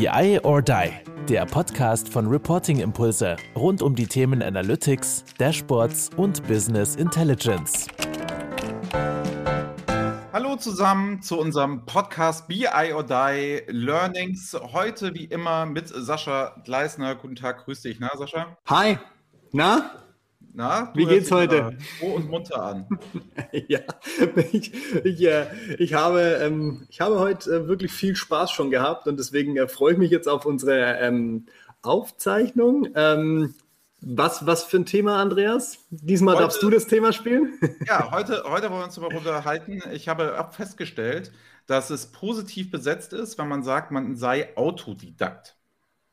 BI or Die, der Podcast von Reporting Impulse rund um die Themen Analytics, Dashboards und Business Intelligence. Hallo zusammen zu unserem Podcast BI or Die Learnings. Heute wie immer mit Sascha Gleisner. Guten Tag, grüß dich. Na, Sascha? Hi. Na? Na, Wie geht's heute? Froh und munter an. ja, ich, ich, äh, ich, habe, ähm, ich habe heute äh, wirklich viel Spaß schon gehabt und deswegen äh, freue ich mich jetzt auf unsere ähm, Aufzeichnung. Ähm, was, was für ein Thema, Andreas? Diesmal heute, darfst du das Thema spielen? ja, heute, heute wollen wir uns darüber unterhalten. Ich habe festgestellt, dass es positiv besetzt ist, wenn man sagt, man sei Autodidakt.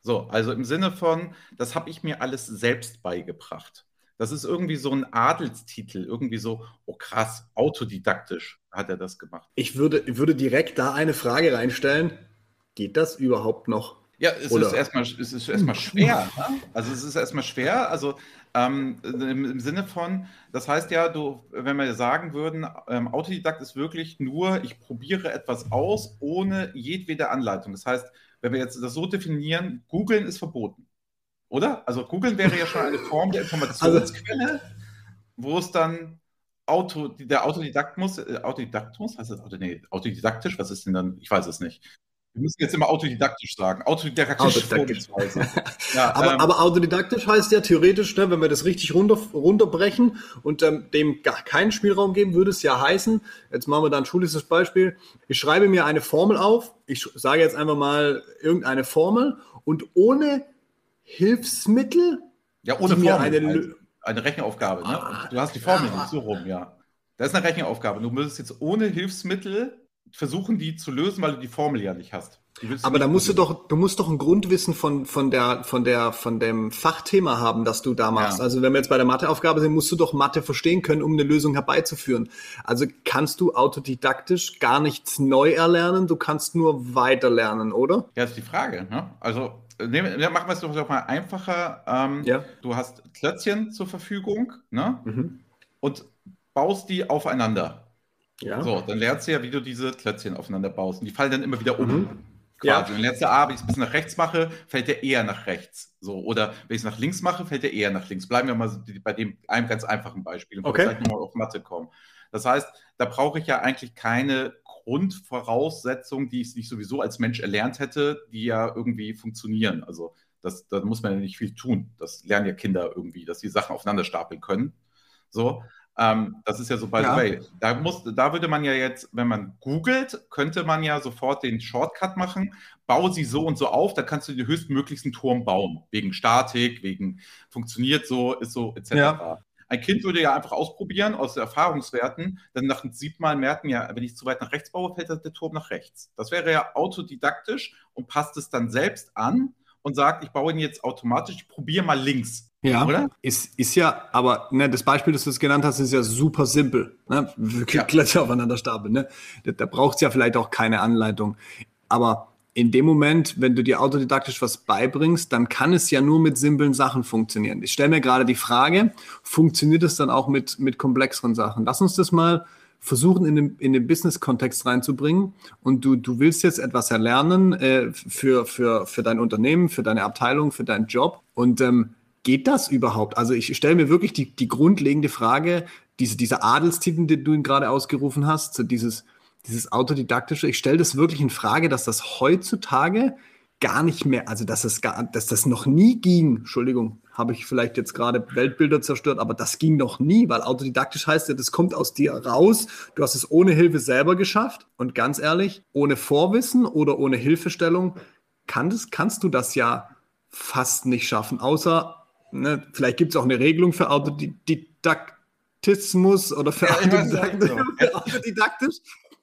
So, also im Sinne von, das habe ich mir alles selbst beigebracht. Das ist irgendwie so ein Adelstitel, irgendwie so, oh krass, autodidaktisch hat er das gemacht. Ich würde, würde direkt da eine Frage reinstellen. Geht das überhaupt noch? Ja, es Oder? ist erstmal, es ist erstmal schwer. Ne? Also es ist erstmal schwer. Also ähm, im, im, Sinne von, das heißt ja, du, wenn wir sagen würden, ähm, Autodidakt ist wirklich nur, ich probiere etwas aus ohne jedwede Anleitung. Das heißt, wenn wir jetzt das so definieren, googeln ist verboten. Oder? Also Google wäre ja schon eine Form der Informationsquelle, also, wo es dann Auto, der Autodidakt muss, äh, Autodidakt muss, heißt das Auto, nee, autodidaktisch, was ist denn dann? Ich weiß es nicht. Wir müssen jetzt immer autodidaktisch sagen. Autodidaktisch Vorgehensweise. ja, aber, ähm, aber, autodidaktisch heißt ja theoretisch, ne, wenn wir das richtig runter, runterbrechen und ähm, dem gar keinen Spielraum geben, würde es ja heißen, jetzt machen wir da ein schulisches Beispiel, ich schreibe mir eine Formel auf, ich sage jetzt einfach mal irgendeine Formel und ohne Hilfsmittel? Ja, ohne Formel. Eine, eine Rechenaufgabe. Ne? Ah, du hast die Formel nicht so rum, ja. Das ist eine Rechenaufgabe. Du müsstest jetzt ohne Hilfsmittel versuchen, die zu lösen, weil du die Formel ja nicht hast. Aber da musst du doch, du musst doch ein Grundwissen von, von der, von der, von dem Fachthema haben, das du da machst. Ja. Also wenn wir jetzt bei der Matheaufgabe sind, musst du doch Mathe verstehen können, um eine Lösung herbeizuführen. Also kannst du autodidaktisch gar nichts neu erlernen, du kannst nur weiter lernen, oder? Ja, ist die Frage. Ne? Also nehmen, machen wir es doch mal einfacher. Ähm, ja. Du hast Klötzchen zur Verfügung ne? Mhm. und baust die aufeinander. Ja. So, dann lernst du ja, wie du diese Klötzchen aufeinander baust. Und die fallen dann immer wieder um. Mhm. Quasi. Ja. Wenn lernst du, ah, wenn ich es ein bisschen nach rechts mache, fällt der eher nach rechts. So, oder wenn ich es nach links mache, fällt der eher nach links. Bleiben wir mal bei dem einem ganz einfachen Beispiel und okay. vielleicht nochmal auf Mathe kommen. Das heißt, da brauche ich ja eigentlich keine Grundvoraussetzungen, die ich nicht sowieso als Mensch erlernt hätte, die ja irgendwie funktionieren. Also das, da muss man ja nicht viel tun. Das lernen ja Kinder irgendwie, dass die Sachen aufeinander stapeln können. So, ähm, das ist ja so by ja. the way. Da, muss, da würde man ja jetzt, wenn man googelt, könnte man ja sofort den Shortcut machen. Bau sie so und so auf, da kannst du den höchstmöglichsten Turm bauen. Wegen Statik, wegen funktioniert so, ist so, etc. Ja. Ein Kind würde ja einfach ausprobieren aus Erfahrungswerten, dann nach sieben Mal merken, ja, wenn ich zu weit nach rechts baue, fällt der Turm nach rechts. Das wäre ja autodidaktisch und passt es dann selbst an und sagt, ich baue ihn jetzt automatisch, ich probiere mal links. Ja, oder? Ist, ist ja, aber ne, das Beispiel, das du es genannt hast, ist ja super simpel. Ne? Wirklich ja. Kletzer aufeinander stapeln. Ne? Da, da braucht es ja vielleicht auch keine Anleitung. Aber in dem Moment, wenn du dir autodidaktisch was beibringst, dann kann es ja nur mit simplen Sachen funktionieren. Ich stelle mir gerade die Frage, funktioniert es dann auch mit, mit komplexeren Sachen? Lass uns das mal versuchen, in den, in den Business-Kontext reinzubringen. Und du, du willst jetzt etwas erlernen äh, für, für, für dein Unternehmen, für deine Abteilung, für deinen Job. Und ähm, geht das überhaupt? Also ich stelle mir wirklich die, die grundlegende Frage, diese, dieser Adelstitel, den du gerade ausgerufen hast, so dieses dieses autodidaktische, ich stelle das wirklich in Frage, dass das heutzutage gar nicht mehr, also dass es gar, dass das noch nie ging, Entschuldigung, habe ich vielleicht jetzt gerade Weltbilder zerstört, aber das ging noch nie, weil autodidaktisch heißt ja, das kommt aus dir raus, du hast es ohne Hilfe selber geschafft. Und ganz ehrlich, ohne Vorwissen oder ohne Hilfestellung kann das, kannst du das ja fast nicht schaffen, außer, ne, vielleicht gibt es auch eine Regelung für Autodidaktismus oder für, ja, Autodidaktisch, für Autodidaktisch.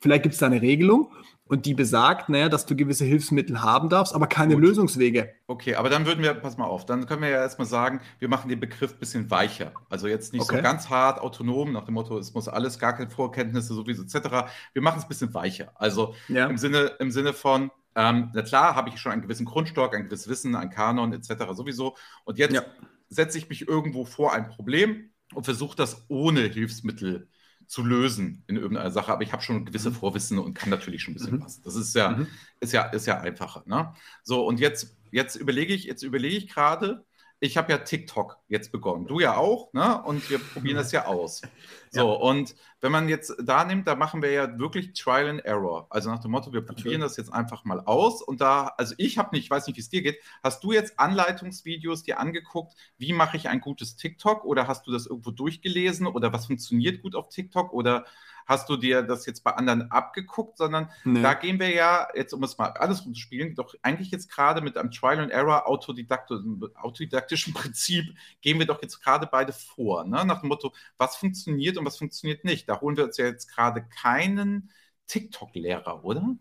Vielleicht gibt es da eine Regelung und die besagt, naja, dass du gewisse Hilfsmittel haben darfst, aber keine Gut. Lösungswege. Okay, aber dann würden wir, pass mal auf, dann können wir ja erstmal sagen, wir machen den Begriff ein bisschen weicher. Also jetzt nicht okay. so ganz hart, autonom, nach dem Motto, es muss alles, gar keine Vorkenntnisse, sowieso etc. Wir machen es ein bisschen weicher. Also ja. im, Sinne, im Sinne von, ähm, na klar, habe ich schon einen gewissen Grundstock, ein gewisses Wissen, ein Kanon etc. sowieso. Und jetzt ja. setze ich mich irgendwo vor ein Problem und versuche das ohne Hilfsmittel zu lösen in irgendeiner Sache, aber ich habe schon gewisse mhm. Vorwissen und kann natürlich schon ein bisschen mhm. was. Das ist ja, mhm. ist ja, ist ja einfacher. Ne? So, und jetzt, jetzt überlege ich, jetzt überlege ich gerade, ich habe ja TikTok jetzt begonnen. Du ja auch, ne? Und wir probieren das ja aus. So, ja. und wenn man jetzt da nimmt, da machen wir ja wirklich Trial and Error. Also nach dem Motto, wir probieren das jetzt einfach mal aus. Und da, also ich habe nicht, ich weiß nicht, wie es dir geht. Hast du jetzt Anleitungsvideos dir angeguckt, wie mache ich ein gutes TikTok? Oder hast du das irgendwo durchgelesen? Oder was funktioniert gut auf TikTok? Oder hast du dir das jetzt bei anderen abgeguckt, sondern nee. da gehen wir ja, jetzt um es mal alles rumzuspielen, doch eigentlich jetzt gerade mit einem Trial and Error autodidaktischen Prinzip gehen wir doch jetzt gerade beide vor, ne? nach dem Motto, was funktioniert und was funktioniert nicht. Da holen wir uns ja jetzt gerade keinen TikTok-Lehrer, oder?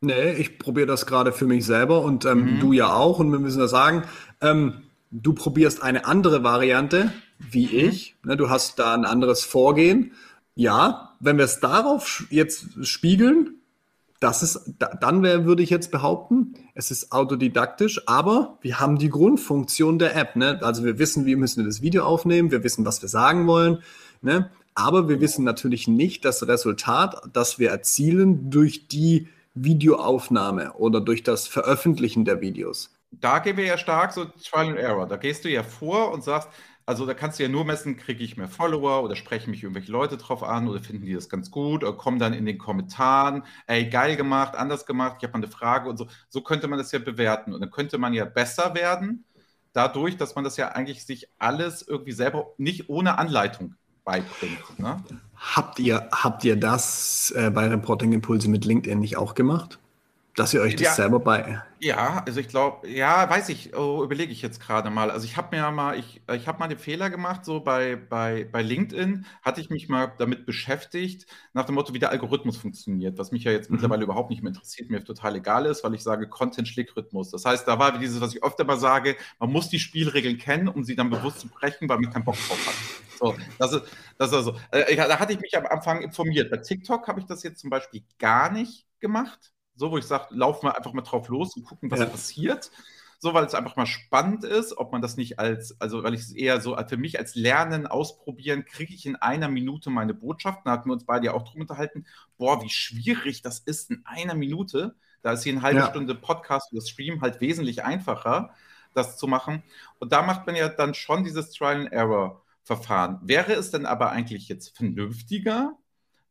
Nee, ich probiere das gerade für mich selber und ähm, mhm. du ja auch. Und wir müssen da sagen, ähm, du probierst eine andere Variante wie mhm. ich. Ne, du hast da ein anderes Vorgehen. Ja, wenn wir es darauf jetzt spiegeln, das ist, dann wär, würde ich jetzt behaupten, es ist autodidaktisch, aber wir haben die Grundfunktion der App. Ne? Also wir wissen, wie müssen wir das Video aufnehmen, wir wissen, was wir sagen wollen, ne? aber wir wissen natürlich nicht das Resultat, das wir erzielen durch die Videoaufnahme oder durch das Veröffentlichen der Videos. Da gehen wir ja stark so Trial and Error. Da gehst du ja vor und sagst, also da kannst du ja nur messen, kriege ich mehr Follower oder sprechen mich irgendwelche Leute drauf an oder finden die das ganz gut oder kommen dann in den Kommentaren, ey, geil gemacht, anders gemacht, ich habe mal eine Frage und so. So könnte man das ja bewerten. Und dann könnte man ja besser werden, dadurch, dass man das ja eigentlich sich alles irgendwie selber nicht ohne Anleitung beibringt. Ne? Habt, ihr, habt ihr das äh, bei Reporting Impulse mit LinkedIn nicht auch gemacht? Dass ihr euch das ja, selber bei. Ja, also ich glaube, ja, weiß ich, oh, überlege ich jetzt gerade mal. Also ich habe mir mal, ich, ich habe mal den Fehler gemacht, so bei, bei, bei LinkedIn hatte ich mich mal damit beschäftigt, nach dem Motto, wie der Algorithmus funktioniert, was mich ja jetzt mhm. mittlerweile überhaupt nicht mehr interessiert, mir total egal ist, weil ich sage, Content schlägt Rhythmus. Das heißt, da war dieses, was ich öfter mal sage, man muss die Spielregeln kennen, um sie dann bewusst zu brechen, weil man keinen Bock drauf hat. So, das ist, das ist also, äh, da hatte ich mich am Anfang informiert. Bei TikTok habe ich das jetzt zum Beispiel gar nicht gemacht so, wo ich sage, laufen wir einfach mal drauf los und gucken, was ja. passiert. So, weil es einfach mal spannend ist, ob man das nicht als, also weil ich es eher so für mich als Lernen, Ausprobieren, kriege ich in einer Minute meine Botschaft. Da hatten wir uns beide ja auch drum unterhalten. Boah, wie schwierig das ist in einer Minute. Da ist hier eine halbe ja. Stunde Podcast oder Stream halt wesentlich einfacher, das zu machen. Und da macht man ja dann schon dieses Trial and Error. Verfahren. Wäre es denn aber eigentlich jetzt vernünftiger,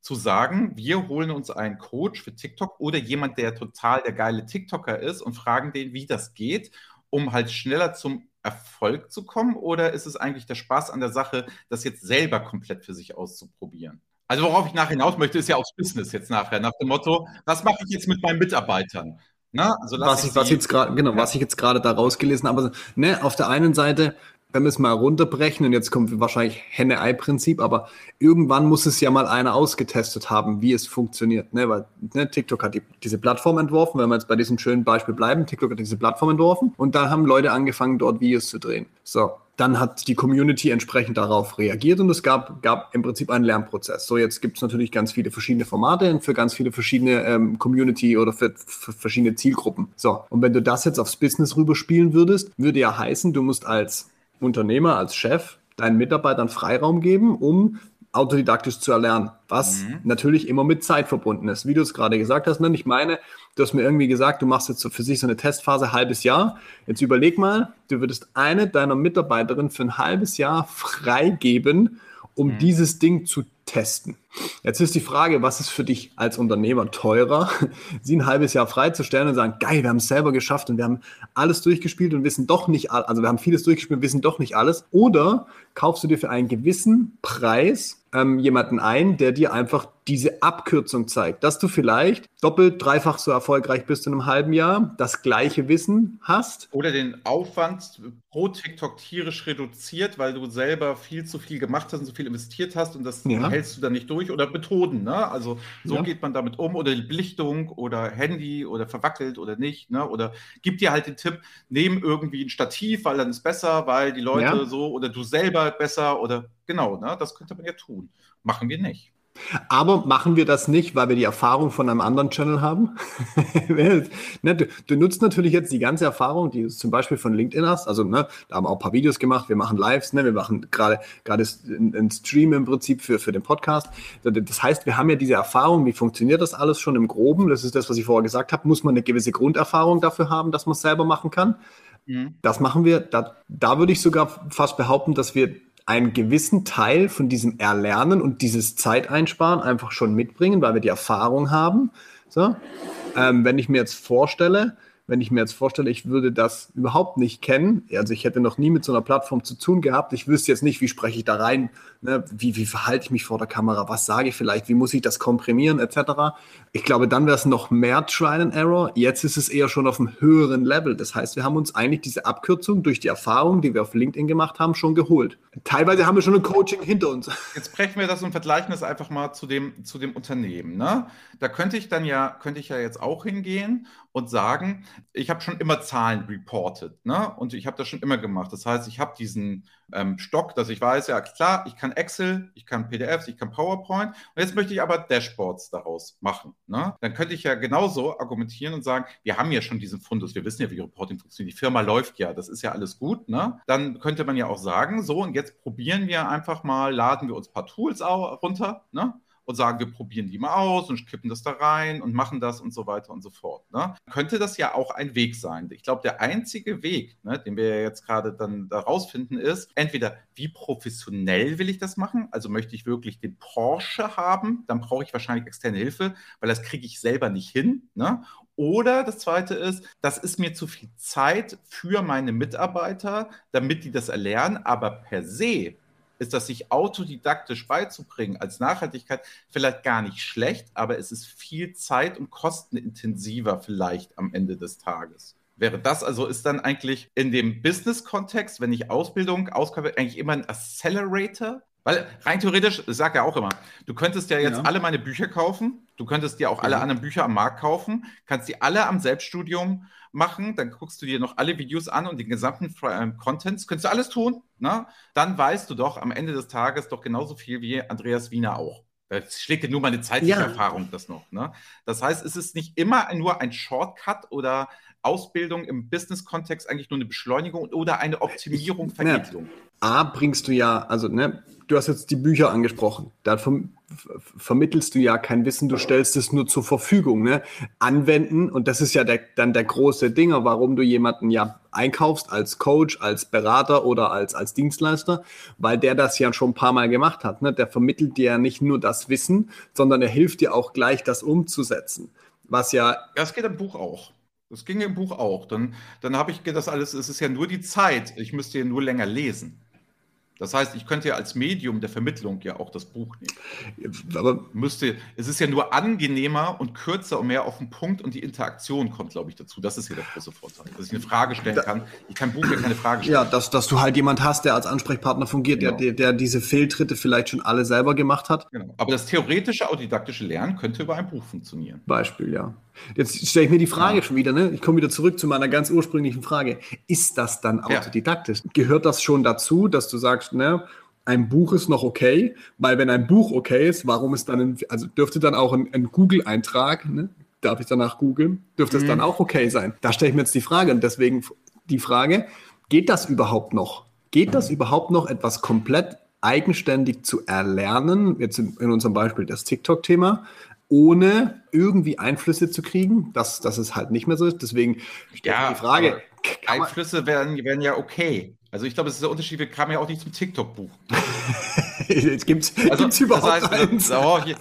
zu sagen, wir holen uns einen Coach für TikTok oder jemand, der total der geile TikToker ist und fragen den, wie das geht, um halt schneller zum Erfolg zu kommen? Oder ist es eigentlich der Spaß an der Sache, das jetzt selber komplett für sich auszuprobieren? Also worauf ich nachher hinaus möchte, ist ja aufs Business jetzt nachher, nach dem Motto, was mache ich jetzt mit meinen Mitarbeitern? Na, also was, ich, was, jetzt grad, genau, was ich jetzt gerade da rausgelesen habe, ne, auf der einen Seite wenn wir es mal runterbrechen, und jetzt kommt wahrscheinlich Henne-Ei-Prinzip, aber irgendwann muss es ja mal einer ausgetestet haben, wie es funktioniert. Ne? Weil ne, TikTok hat die, diese Plattform entworfen, wenn wir jetzt bei diesem schönen Beispiel bleiben, TikTok hat diese Plattform entworfen und da haben Leute angefangen, dort Videos zu drehen. So, dann hat die Community entsprechend darauf reagiert und es gab, gab im Prinzip einen Lernprozess. So, jetzt gibt es natürlich ganz viele verschiedene Formate für ganz viele verschiedene ähm, Community oder für, für, verschiedene Zielgruppen. So, und wenn du das jetzt aufs Business rüberspielen würdest, würde ja heißen, du musst als Unternehmer, als Chef deinen Mitarbeitern Freiraum geben, um autodidaktisch zu erlernen, was mhm. natürlich immer mit Zeit verbunden ist. Wie du es gerade gesagt hast, ne? ich meine, du hast mir irgendwie gesagt, du machst jetzt so für sich so eine Testphase, halbes Jahr. Jetzt überleg mal, du würdest eine deiner Mitarbeiterinnen für ein halbes Jahr freigeben, um mhm. dieses Ding zu testen. Jetzt ist die Frage, was ist für dich als Unternehmer teurer, sie ein halbes Jahr freizustellen und sagen, geil, wir haben es selber geschafft und wir haben alles durchgespielt und wissen doch nicht, also wir haben vieles durchgespielt und wissen doch nicht alles. Oder kaufst du dir für einen gewissen Preis ähm, jemanden ein, der dir einfach diese Abkürzung zeigt, dass du vielleicht doppelt, dreifach so erfolgreich bist in einem halben Jahr, das gleiche Wissen hast. Oder den Aufwand pro TikTok tierisch reduziert, weil du selber viel zu viel gemacht hast und so viel investiert hast und das ja. hältst du dann nicht durch. Oder Methoden, ne? Also so ja. geht man damit um. Oder die Belichtung oder Handy oder verwackelt oder nicht, ne? Oder gib dir halt den Tipp, nehm irgendwie ein Stativ, weil dann ist besser, weil die Leute ja. so oder du selber besser oder genau, ne? Das könnte man ja tun. Machen wir nicht. Aber machen wir das nicht, weil wir die Erfahrung von einem anderen Channel haben? ne, du, du, nutzt natürlich jetzt die ganze Erfahrung, die du zum Beispiel von LinkedIn hast. Also, ne, da haben wir auch ein paar Videos gemacht, wir machen Lives, ne, wir machen gerade gerade einen Stream im Prinzip für, für den Podcast. Das heißt, wir haben ja diese Erfahrung, wie funktioniert das alles schon im Groben? Das ist das, was ich vorher gesagt habe. Muss man eine gewisse Grunderfahrung dafür haben, dass man es selber machen kann? Mhm. Das machen wir. Da, da würde ich sogar fast behaupten, dass wir einen gewissen Teil von diesem Erlernen und dieses Zeiteinsparen einfach schon mitbringen, weil wir die Erfahrung haben. So. Ähm, wenn ich mir jetzt vorstelle, wenn ich mir jetzt vorstelle, ich würde das überhaupt nicht kennen, also ich hätte noch nie mit so einer Plattform zu tun gehabt, ich wüsste jetzt nicht, wie spreche ich da rein, ne? wie, wie verhalte ich mich vor der Kamera, was sage ich vielleicht, wie muss ich das komprimieren, etc. Ich glaube, dann wäre es noch mehr Trial and Error. Jetzt ist es eher schon auf einem höheren Level. Das heißt, wir haben uns eigentlich diese Abkürzung durch die Erfahrung, die wir auf LinkedIn gemacht haben, schon geholt. Teilweise haben wir schon ein Coaching hinter uns. Jetzt brechen wir das und vergleichen das einfach mal zu dem, zu dem Unternehmen. Ne? Da könnte ich dann ja, könnte ich ja jetzt auch hingehen und sagen, ich habe schon immer Zahlen reported, ne? Und ich habe das schon immer gemacht. Das heißt, ich habe diesen ähm, Stock, dass ich weiß, ja klar, ich kann Excel, ich kann PDFs, ich kann PowerPoint und jetzt möchte ich aber Dashboards daraus machen. Ne? Dann könnte ich ja genauso argumentieren und sagen, wir haben ja schon diesen Fundus, wir wissen ja, wie Reporting funktioniert, die Firma läuft ja, das ist ja alles gut. Ne? Dann könnte man ja auch sagen, so und jetzt probieren wir einfach mal, laden wir uns ein paar Tools runter, ne? Und sagen, wir probieren die mal aus und kippen das da rein und machen das und so weiter und so fort. Ne? Könnte das ja auch ein Weg sein. Ich glaube, der einzige Weg, ne, den wir jetzt gerade dann da rausfinden, ist, entweder wie professionell will ich das machen? Also möchte ich wirklich den Porsche haben, dann brauche ich wahrscheinlich externe Hilfe, weil das kriege ich selber nicht hin. Ne? Oder das zweite ist, das ist mir zu viel Zeit für meine Mitarbeiter, damit die das erlernen, aber per se ist das sich autodidaktisch beizubringen als Nachhaltigkeit vielleicht gar nicht schlecht, aber es ist viel Zeit- und kostenintensiver vielleicht am Ende des Tages. Wäre das also, ist dann eigentlich in dem Business-Kontext, wenn ich Ausbildung auskaufe, eigentlich immer ein Accelerator? Weil rein theoretisch, ich sage ja auch immer, du könntest ja jetzt ja. alle meine Bücher kaufen, du könntest dir auch alle anderen Bücher am Markt kaufen, kannst die alle am Selbststudium machen, dann guckst du dir noch alle Videos an und den gesamten äh, Contents, könntest du alles tun, ne? dann weißt du doch am Ende des Tages doch genauso viel wie Andreas Wiener auch. Das schlägt dir nur meine zeitliche ja. Erfahrung das noch. Ne? Das heißt, es ist nicht immer nur ein Shortcut oder Ausbildung im Business-Kontext eigentlich nur eine Beschleunigung oder eine Optimierung, Veredelung. Ja. A, bringst du ja, also ne, du hast jetzt die Bücher angesprochen. Da verm vermittelst du ja kein Wissen, du stellst es nur zur Verfügung. Ne? Anwenden, und das ist ja der, dann der große Dinger, warum du jemanden ja einkaufst als Coach, als Berater oder als, als Dienstleister, weil der das ja schon ein paar Mal gemacht hat. Ne? Der vermittelt dir ja nicht nur das Wissen, sondern er hilft dir auch gleich, das umzusetzen. Was ja. Das geht im Buch auch. Das ging im Buch auch. Dann, dann habe ich das alles, es ist ja nur die Zeit. Ich müsste ja nur länger lesen. Das heißt, ich könnte ja als Medium der Vermittlung ja auch das Buch nehmen. Aber müsste, es ist ja nur angenehmer und kürzer und mehr auf den Punkt und die Interaktion kommt, glaube ich, dazu. Das ist hier der große Vorteil, dass ich eine Frage stellen kann. Ich kann Buch ja keine Frage stellen. Ja, dass, dass du halt jemand hast, der als Ansprechpartner fungiert, genau. der, der, diese Fehltritte vielleicht schon alle selber gemacht hat. Genau. Aber das theoretische autodidaktische Lernen könnte über ein Buch funktionieren. Beispiel, ja. Jetzt stelle ich mir die Frage schon wieder, ne? Ich komme wieder zurück zu meiner ganz ursprünglichen Frage. Ist das dann autodidaktisch? Ja. Gehört das schon dazu, dass du sagst, ne, ein Buch ist noch okay, weil wenn ein Buch okay ist, warum ist dann, ein, also dürfte dann auch ein, ein Google-Eintrag, ne, darf ich danach googeln, dürfte mhm. es dann auch okay sein? Da stelle ich mir jetzt die Frage und deswegen die Frage, geht das überhaupt noch? Geht das überhaupt noch, etwas komplett eigenständig zu erlernen? Jetzt in, in unserem Beispiel das TikTok-Thema, ohne irgendwie Einflüsse zu kriegen, dass, dass es halt nicht mehr so ist. Deswegen ja, die Frage. Einflüsse wären, wären ja okay. Also ich glaube, es ist der Unterschied, wir kamen ja auch nicht zum TikTok-Buch. Jetzt gibt es also, überhaupt das heißt, eins. Oh, hier,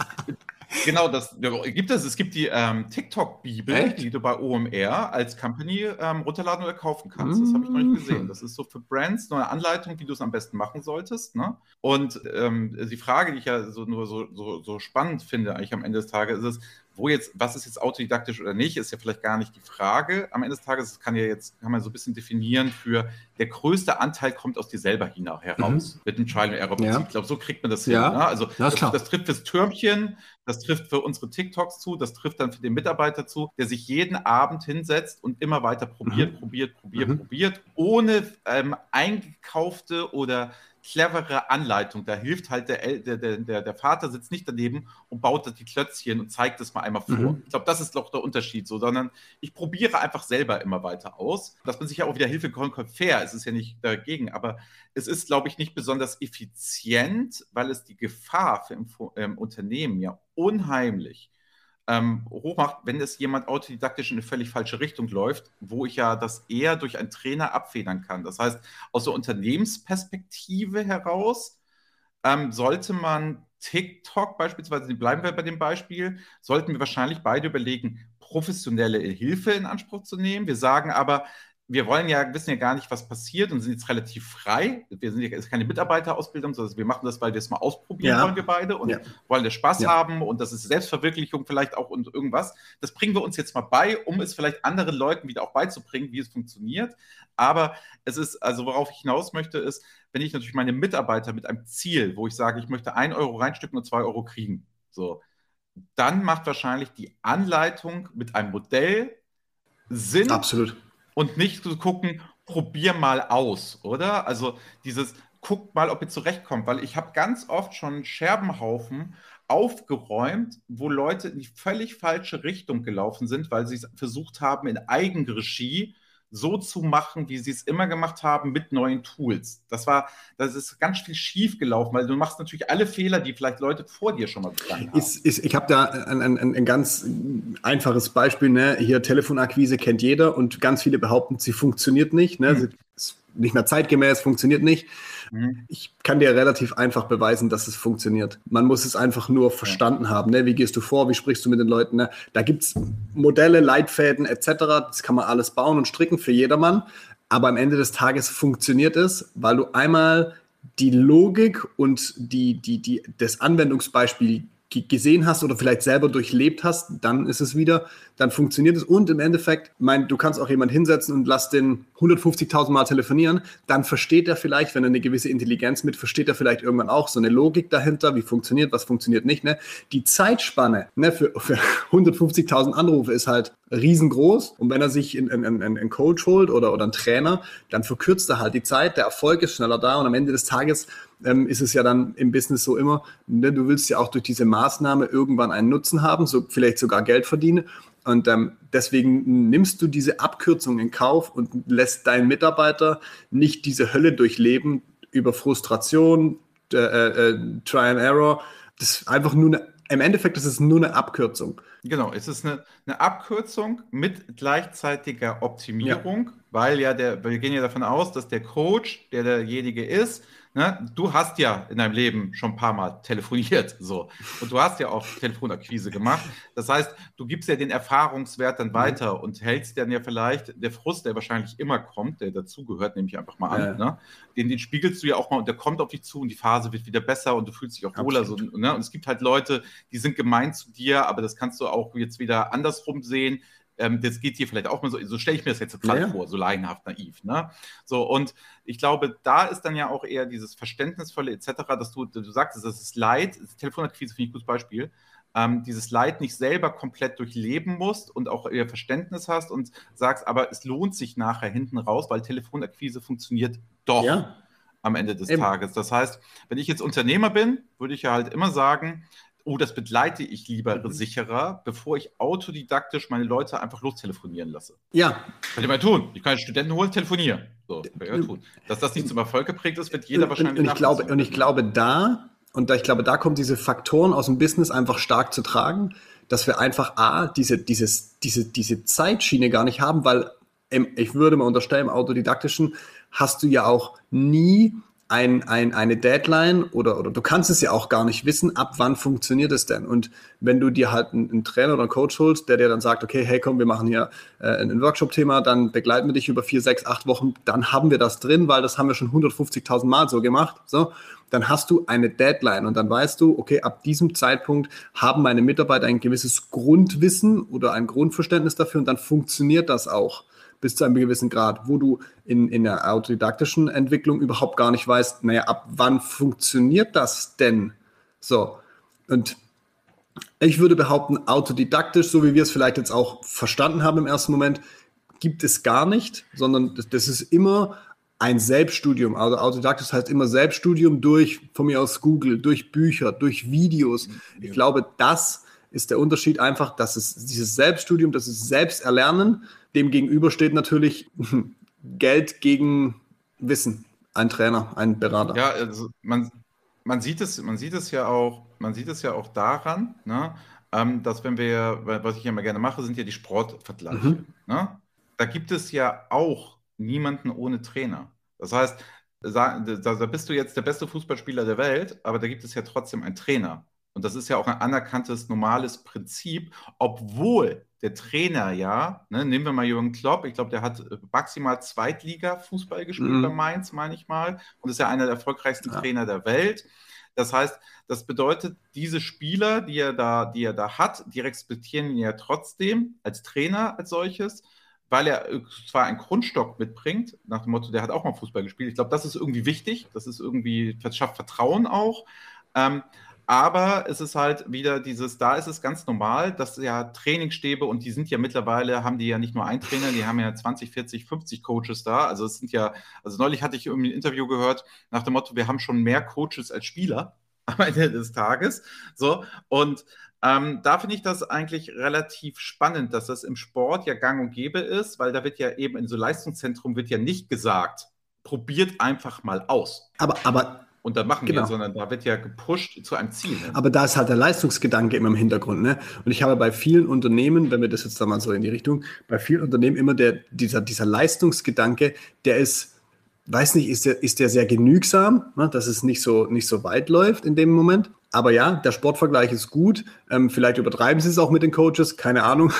genau, das gibt es. Es gibt die ähm, TikTok-Bibel, die du bei OMR als Company ähm, runterladen oder kaufen kannst. Das habe ich noch nicht gesehen. Mhm. Das ist so für Brands nur eine Anleitung, wie du es am besten machen solltest. Ne? Und ähm, die Frage, die ich ja so nur so, so, so spannend finde, eigentlich am Ende des Tages, ist es, wo jetzt, was ist jetzt autodidaktisch oder nicht, ist ja vielleicht gar nicht die Frage. Am Ende des Tages das kann ja jetzt, kann man so ein bisschen definieren für der größte Anteil kommt aus dir selber heraus mhm. mit dem Trial and Error Prinzip. Ja. Ich glaube, so kriegt man das ja. hin. Ne? Also das, das, trifft fürs Türmchen, das trifft für unsere TikToks zu, das trifft dann für den Mitarbeiter zu, der sich jeden Abend hinsetzt und immer weiter probiert, mhm. probiert, probiert, mhm. probiert, ohne ähm, eingekaufte oder clevere Anleitung. Da hilft halt der, der, der, der Vater sitzt nicht daneben und baut die Klötzchen und zeigt es mal einmal vor. Mhm. Ich glaube, das ist doch der Unterschied so, sondern ich probiere einfach selber immer weiter aus. Dass man sich ja auch wieder Hilfe kommt, fair, es ist ja nicht dagegen, aber es ist, glaube ich, nicht besonders effizient, weil es die Gefahr für im, im Unternehmen ja unheimlich ähm, hochmacht, wenn es jemand autodidaktisch in eine völlig falsche Richtung läuft, wo ich ja das eher durch einen Trainer abfedern kann. Das heißt, aus der Unternehmensperspektive heraus ähm, sollte man TikTok beispielsweise, bleiben wir bei dem Beispiel, sollten wir wahrscheinlich beide überlegen, professionelle Hilfe in Anspruch zu nehmen. Wir sagen aber, wir wollen ja, wissen ja gar nicht, was passiert und sind jetzt relativ frei. Wir sind ja keine Mitarbeiterausbildung, sondern wir machen das, weil wir es mal ausprobieren ja. wollen, wir beide, und ja. wollen das Spaß ja. haben und das ist Selbstverwirklichung vielleicht auch und irgendwas. Das bringen wir uns jetzt mal bei, um es vielleicht anderen Leuten wieder auch beizubringen, wie es funktioniert. Aber es ist, also worauf ich hinaus möchte, ist, wenn ich natürlich meine Mitarbeiter mit einem Ziel, wo ich sage, ich möchte ein Euro reinstücken und zwei Euro kriegen, so, dann macht wahrscheinlich die Anleitung mit einem Modell Sinn. Absolut und nicht zu gucken, probier mal aus, oder? Also dieses, guck mal, ob ihr zurechtkommt, weil ich habe ganz oft schon Scherbenhaufen aufgeräumt, wo Leute in die völlig falsche Richtung gelaufen sind, weil sie es versucht haben, in Eigenregie so zu machen, wie sie es immer gemacht haben, mit neuen Tools. Das war, das ist ganz viel schief gelaufen, weil du machst natürlich alle Fehler, die vielleicht Leute vor dir schon mal begangen haben. Ist, ist, ich habe da ein, ein, ein, ganz einfaches Beispiel. Ne? Hier Telefonakquise kennt jeder und ganz viele behaupten, sie funktioniert nicht. Ne? Mhm nicht mehr zeitgemäß, funktioniert nicht. Mhm. Ich kann dir relativ einfach beweisen, dass es funktioniert. Man muss es einfach nur verstanden ja. haben. Ne? Wie gehst du vor? Wie sprichst du mit den Leuten? Ne? Da gibt es Modelle, Leitfäden etc. Das kann man alles bauen und stricken für jedermann. Aber am Ende des Tages funktioniert es, weil du einmal die Logik und die, die, die, das Anwendungsbeispiel gesehen hast oder vielleicht selber durchlebt hast, dann ist es wieder, dann funktioniert es. Und im Endeffekt, mein, du kannst auch jemand hinsetzen und lass den 150.000 Mal telefonieren, dann versteht er vielleicht, wenn er eine gewisse Intelligenz mit, versteht er vielleicht irgendwann auch so eine Logik dahinter, wie funktioniert, was funktioniert nicht. Ne? Die Zeitspanne ne, für, für 150.000 Anrufe ist halt riesengroß. Und wenn er sich einen in, in, in Coach holt oder, oder einen Trainer, dann verkürzt er halt die Zeit, der Erfolg ist schneller da und am Ende des Tages ähm, ist es ja dann im Business so immer, ne, du willst ja auch durch diese Maßnahme irgendwann einen Nutzen haben, so vielleicht sogar Geld verdienen. Und ähm, deswegen nimmst du diese Abkürzung in Kauf und lässt deinen Mitarbeiter nicht diese Hölle durchleben über Frustration, äh, äh, Try and Error. Das ist einfach nur eine, im Endeffekt ist es nur eine Abkürzung. Genau, es ist eine, eine Abkürzung mit gleichzeitiger Optimierung, ja. Weil ja der, wir gehen ja davon aus, dass der Coach, der derjenige ist, ne, du hast ja in deinem Leben schon ein paar Mal telefoniert, so. Und du hast ja auch Telefonakquise gemacht. Das heißt, du gibst ja den Erfahrungswert dann mhm. weiter mhm. und hältst dann ja vielleicht der Frust, der wahrscheinlich immer kommt, der dazugehört, nehme ich einfach mal an, ja. ne, den, den spiegelst du ja auch mal und der kommt auf dich zu und die Phase wird wieder besser und du fühlst dich auch wohler. So, ne? Und es gibt halt Leute, die sind gemein zu dir, aber das kannst du auch jetzt wieder andersrum sehen ähm, das geht hier vielleicht auch mal so, so stelle ich mir das jetzt gerade ja. vor, so laienhaft naiv. Ne? So, und ich glaube, da ist dann ja auch eher dieses Verständnisvolle etc., dass du, du sagst, das ist Leid, Telefonakquise finde ich ein gutes Beispiel, ähm, dieses Leid nicht selber komplett durchleben musst und auch eher Verständnis hast und sagst, aber es lohnt sich nachher hinten raus, weil Telefonakquise funktioniert doch. Ja. Am Ende des Eben. Tages. Das heißt, wenn ich jetzt Unternehmer bin, würde ich ja halt immer sagen, oh, das begleite ich lieber mhm. sicherer, bevor ich autodidaktisch meine Leute einfach lostelefonieren lasse. Ja. Kann ich mal tun. Ich kann Studenten holen, telefonieren. So, tun. Dass das nicht zum Erfolg geprägt ist, wird jeder wahrscheinlich und ich glaube Und ich glaube da, und da, ich glaube, da kommen diese Faktoren aus dem Business einfach stark zu tragen, dass wir einfach A, diese, dieses, diese, diese Zeitschiene gar nicht haben, weil ich würde mal unterstellen, im Autodidaktischen hast du ja auch nie ein, ein, eine Deadline oder, oder du kannst es ja auch gar nicht wissen, ab wann funktioniert es denn. Und wenn du dir halt einen, einen Trainer oder einen Coach holst, der dir dann sagt, okay, hey komm, wir machen hier äh, ein Workshop-Thema, dann begleiten wir dich über vier, sechs, acht Wochen, dann haben wir das drin, weil das haben wir schon 150.000 Mal so gemacht. So, dann hast du eine Deadline und dann weißt du, okay, ab diesem Zeitpunkt haben meine Mitarbeiter ein gewisses Grundwissen oder ein Grundverständnis dafür und dann funktioniert das auch bis zu einem gewissen Grad, wo du in, in der autodidaktischen Entwicklung überhaupt gar nicht weißt, naja, ab wann funktioniert das denn? So, und ich würde behaupten, autodidaktisch, so wie wir es vielleicht jetzt auch verstanden haben im ersten Moment, gibt es gar nicht, sondern das, das ist immer ein Selbststudium, also Autodidaktisch heißt immer Selbststudium durch, von mir aus Google, durch Bücher, durch Videos. Ich glaube, das ist der Unterschied einfach, dass es dieses Selbststudium, das ist Selbsterlernen, dem gegenüber steht natürlich Geld gegen Wissen. Ein Trainer, ein Berater. Ja, also man, man, sieht es, man sieht es ja auch, man sieht es ja auch daran, ne, ähm, dass wenn wir, was ich immer gerne mache, sind ja die Sportvergleiche. Mhm. Ne? Da gibt es ja auch niemanden ohne Trainer. Das heißt, da, da bist du jetzt der beste Fußballspieler der Welt, aber da gibt es ja trotzdem einen Trainer. Und das ist ja auch ein anerkanntes, normales Prinzip, obwohl der Trainer ja, ne, nehmen wir mal Jürgen Klopp, ich glaube, der hat maximal Zweitliga-Fußball gespielt mhm. bei Mainz, meine ich mal, und ist ja einer der erfolgreichsten ja. Trainer der Welt. Das heißt, das bedeutet, diese Spieler, die er da, die er da hat, die respektieren ihn ja trotzdem als Trainer als solches, weil er zwar einen Grundstock mitbringt, nach dem Motto, der hat auch mal Fußball gespielt. Ich glaube, das ist irgendwie wichtig, das ist irgendwie, das schafft Vertrauen auch. Ähm, aber es ist halt wieder dieses, da ist es ganz normal, dass ja Trainingsstäbe und die sind ja mittlerweile, haben die ja nicht nur einen Trainer, die haben ja 20, 40, 50 Coaches da. Also es sind ja, also neulich hatte ich irgendwie ein Interview gehört nach dem Motto, wir haben schon mehr Coaches als Spieler am Ende des Tages. So, und ähm, da finde ich das eigentlich relativ spannend, dass das im Sport ja gang und gäbe ist, weil da wird ja eben in so Leistungszentrum wird ja nicht gesagt, probiert einfach mal aus. Aber, aber und dann machen genau. wir, sondern da wird ja gepusht zu einem Ziel. Ne? Aber da ist halt der Leistungsgedanke immer im Hintergrund. Ne? Und ich habe bei vielen Unternehmen, wenn wir das jetzt da mal so in die Richtung, bei vielen Unternehmen immer der, dieser, dieser Leistungsgedanke, der ist, weiß nicht, ist der, ist der sehr genügsam, ne? dass es nicht so, nicht so weit läuft in dem Moment. Aber ja, der Sportvergleich ist gut. Ähm, vielleicht übertreiben sie es auch mit den Coaches, keine Ahnung.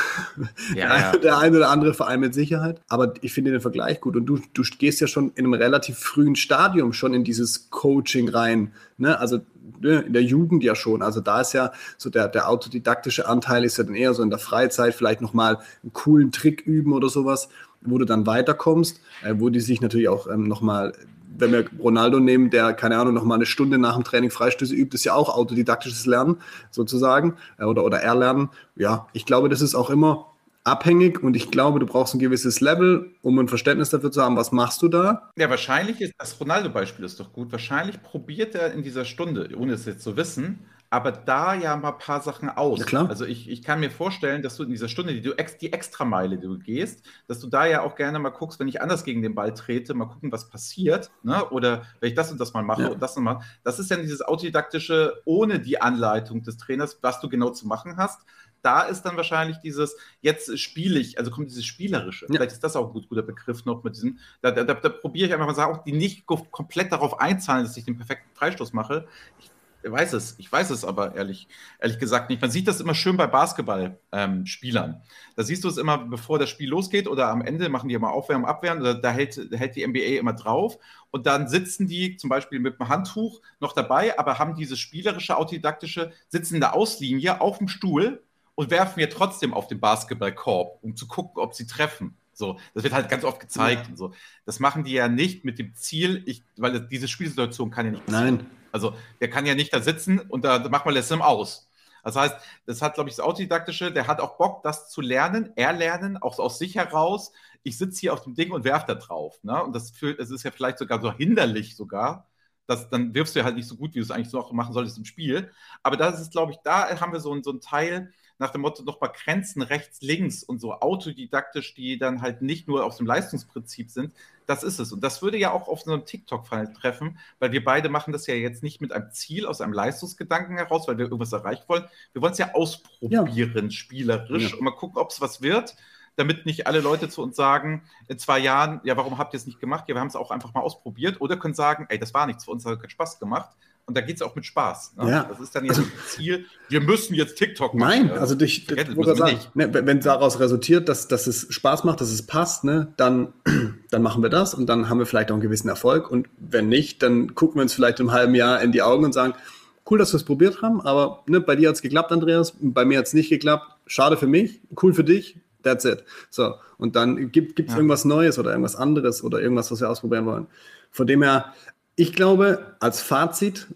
Ja, ja. Der eine oder andere Verein mit Sicherheit. Aber ich finde den Vergleich gut. Und du, du gehst ja schon in einem relativ frühen Stadium schon in dieses Coaching rein. Ne? Also ne, in der Jugend ja schon. Also da ist ja so der, der autodidaktische Anteil ist ja dann eher so in der Freizeit vielleicht nochmal einen coolen Trick üben oder sowas, wo du dann weiterkommst, äh, wo die sich natürlich auch ähm, nochmal wenn wir Ronaldo nehmen, der, keine Ahnung, noch mal eine Stunde nach dem Training Freistöße übt, ist ja auch autodidaktisches Lernen sozusagen äh, oder, oder Erlernen. Ja, ich glaube, das ist auch immer abhängig und ich glaube, du brauchst ein gewisses Level, um ein Verständnis dafür zu haben, was machst du da? Ja, wahrscheinlich ist das Ronaldo-Beispiel ist doch gut. Wahrscheinlich probiert er in dieser Stunde, ohne es jetzt zu wissen, aber da ja mal ein paar Sachen aus. Ja, klar. Also ich, ich kann mir vorstellen, dass du in dieser Stunde, die du ex, die Extrameile, die du gehst, dass du da ja auch gerne mal guckst, wenn ich anders gegen den Ball trete, mal gucken, was passiert. Ne? Oder wenn ich das und das mal mache ja. und das und mal. Das ist ja dieses autodidaktische, ohne die Anleitung des Trainers, was du genau zu machen hast. Da ist dann wahrscheinlich dieses, jetzt spiele ich, also kommt dieses Spielerische. Ja. Vielleicht ist das auch ein gut, guter Begriff noch mit diesem, da, da, da, da probiere ich einfach mal auch die nicht komplett darauf einzahlen, dass ich den perfekten Freistoß mache. Ich weiß es, ich weiß es aber ehrlich, ehrlich gesagt nicht. Man sieht das immer schön bei Basketballspielern. Ähm, da siehst du es immer, bevor das Spiel losgeht oder am Ende machen die immer Aufwärmen, Abwehren, oder da hält, hält die NBA immer drauf und dann sitzen die zum Beispiel mit dem Handtuch noch dabei, aber haben diese spielerische, autodidaktische, sitzen in der Auslinie auf dem Stuhl und werfen ja trotzdem auf den Basketballkorb, um zu gucken, ob sie treffen. So, das wird halt ganz oft gezeigt ja. und so. Das machen die ja nicht mit dem Ziel, ich, weil diese Spielsituation kann ja nicht passieren. Nein. Also der kann ja nicht da sitzen und da macht man ihm aus. Das heißt, das hat, glaube ich, das Autodidaktische, der hat auch Bock, das zu lernen, erlernen, auch aus sich heraus. Ich sitze hier auf dem Ding und werfe da drauf. Ne? Und das, fühlt, das ist ja vielleicht sogar so hinderlich sogar. dass dann wirfst du ja halt nicht so gut, wie du es eigentlich so auch machen solltest im Spiel. Aber das ist, glaube ich, da haben wir so, so einen Teil, nach dem Motto noch mal Grenzen rechts, links und so autodidaktisch, die dann halt nicht nur auf dem Leistungsprinzip sind. Das ist es. Und das würde ja auch auf so einem TikTok-Fall treffen, weil wir beide machen das ja jetzt nicht mit einem Ziel aus einem Leistungsgedanken heraus, weil wir irgendwas erreichen wollen. Wir wollen es ja ausprobieren, ja. spielerisch, ja. und mal gucken, ob es was wird damit nicht alle Leute zu uns sagen, in zwei Jahren, ja, warum habt ihr es nicht gemacht? Ja, wir haben es auch einfach mal ausprobiert. Oder können sagen, ey, das war nichts für uns, hat keinen Spaß gemacht. Und da geht es auch mit Spaß. Ne? Ja. Das ist dann ja also, das Ziel, wir müssen jetzt TikTok machen. Nein, also dich, sagen, ne, wenn daraus resultiert, dass, dass es Spaß macht, dass es passt, ne, dann, dann machen wir das und dann haben wir vielleicht auch einen gewissen Erfolg. Und wenn nicht, dann gucken wir uns vielleicht im halben Jahr in die Augen und sagen, cool, dass wir es probiert haben, aber ne, bei dir hat es geklappt, Andreas, bei mir hat es nicht geklappt. Schade für mich, cool für dich, that's it. So, und dann gibt es ja. irgendwas Neues oder irgendwas anderes oder irgendwas, was wir ausprobieren wollen. Von dem her, ich glaube, als Fazit,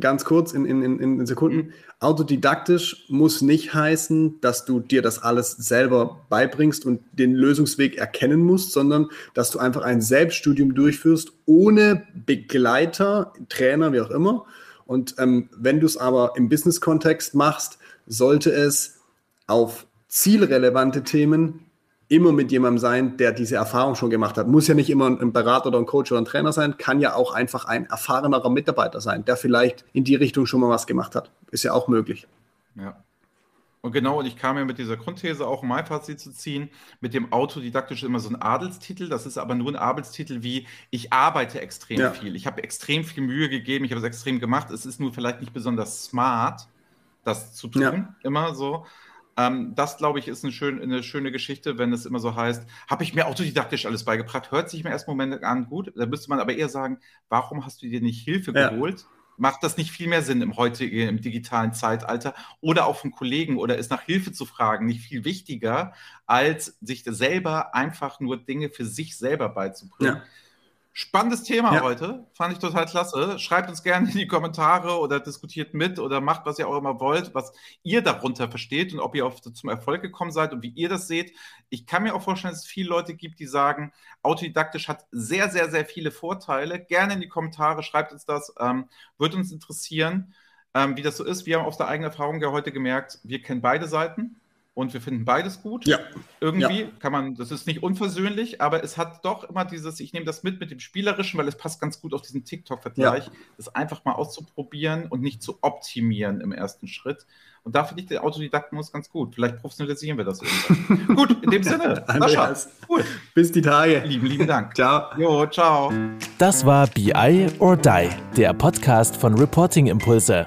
ganz kurz in, in, in Sekunden. Autodidaktisch muss nicht heißen, dass du dir das alles selber beibringst und den Lösungsweg erkennen musst, sondern dass du einfach ein Selbststudium durchführst, ohne Begleiter, Trainer, wie auch immer. Und ähm, wenn du es aber im Business-Kontext machst, sollte es auf zielrelevante Themen immer mit jemandem sein, der diese Erfahrung schon gemacht hat. Muss ja nicht immer ein Berater oder ein Coach oder ein Trainer sein, kann ja auch einfach ein erfahrenerer Mitarbeiter sein, der vielleicht in die Richtung schon mal was gemacht hat. Ist ja auch möglich. Ja. Und genau, und ich kam ja mit dieser Grundthese auch, um mein Fazit zu ziehen, mit dem autodidaktisch immer so ein Adelstitel. Das ist aber nur ein Adelstitel wie, ich arbeite extrem ja. viel. Ich habe extrem viel Mühe gegeben, ich habe es extrem gemacht. Es ist nur vielleicht nicht besonders smart, das zu tun, ja. immer so. Ähm, das, glaube ich, ist eine, schön, eine, schöne Geschichte, wenn es immer so heißt, habe ich mir autodidaktisch alles beigebracht. Hört sich im ersten Moment an, gut. Da müsste man aber eher sagen, warum hast du dir nicht Hilfe ja. geholt? Macht das nicht viel mehr Sinn im heutigen, im digitalen Zeitalter? Oder auch von Kollegen oder ist nach Hilfe zu fragen nicht viel wichtiger, als sich selber einfach nur Dinge für sich selber beizubringen? Ja. Spannendes Thema ja. heute. Fand ich total klasse. Schreibt uns gerne in die Kommentare oder diskutiert mit oder macht, was ihr auch immer wollt, was ihr darunter versteht und ob ihr auf, zum Erfolg gekommen seid und wie ihr das seht. Ich kann mir auch vorstellen, dass es viele Leute gibt, die sagen, autodidaktisch hat sehr, sehr, sehr viele Vorteile. Gerne in die Kommentare, schreibt uns das. Ähm, Würde uns interessieren, ähm, wie das so ist. Wir haben aus der eigenen Erfahrung ja heute gemerkt, wir kennen beide Seiten und wir finden beides gut. Ja. Irgendwie ja. kann man, das ist nicht unversöhnlich, aber es hat doch immer dieses, ich nehme das mit mit dem Spielerischen, weil es passt ganz gut auf diesen TikTok-Vergleich, ja. das einfach mal auszuprobieren und nicht zu optimieren im ersten Schritt. Und da finde ich den Autodidakten-Muss ganz gut. Vielleicht professionalisieren wir das irgendwann. gut, in dem Sinne, Sascha, gut. Bis die Tage. Lieben, lieben Dank. ciao. Jo, ciao. Das war BI or Die, der Podcast von Reporting Impulse.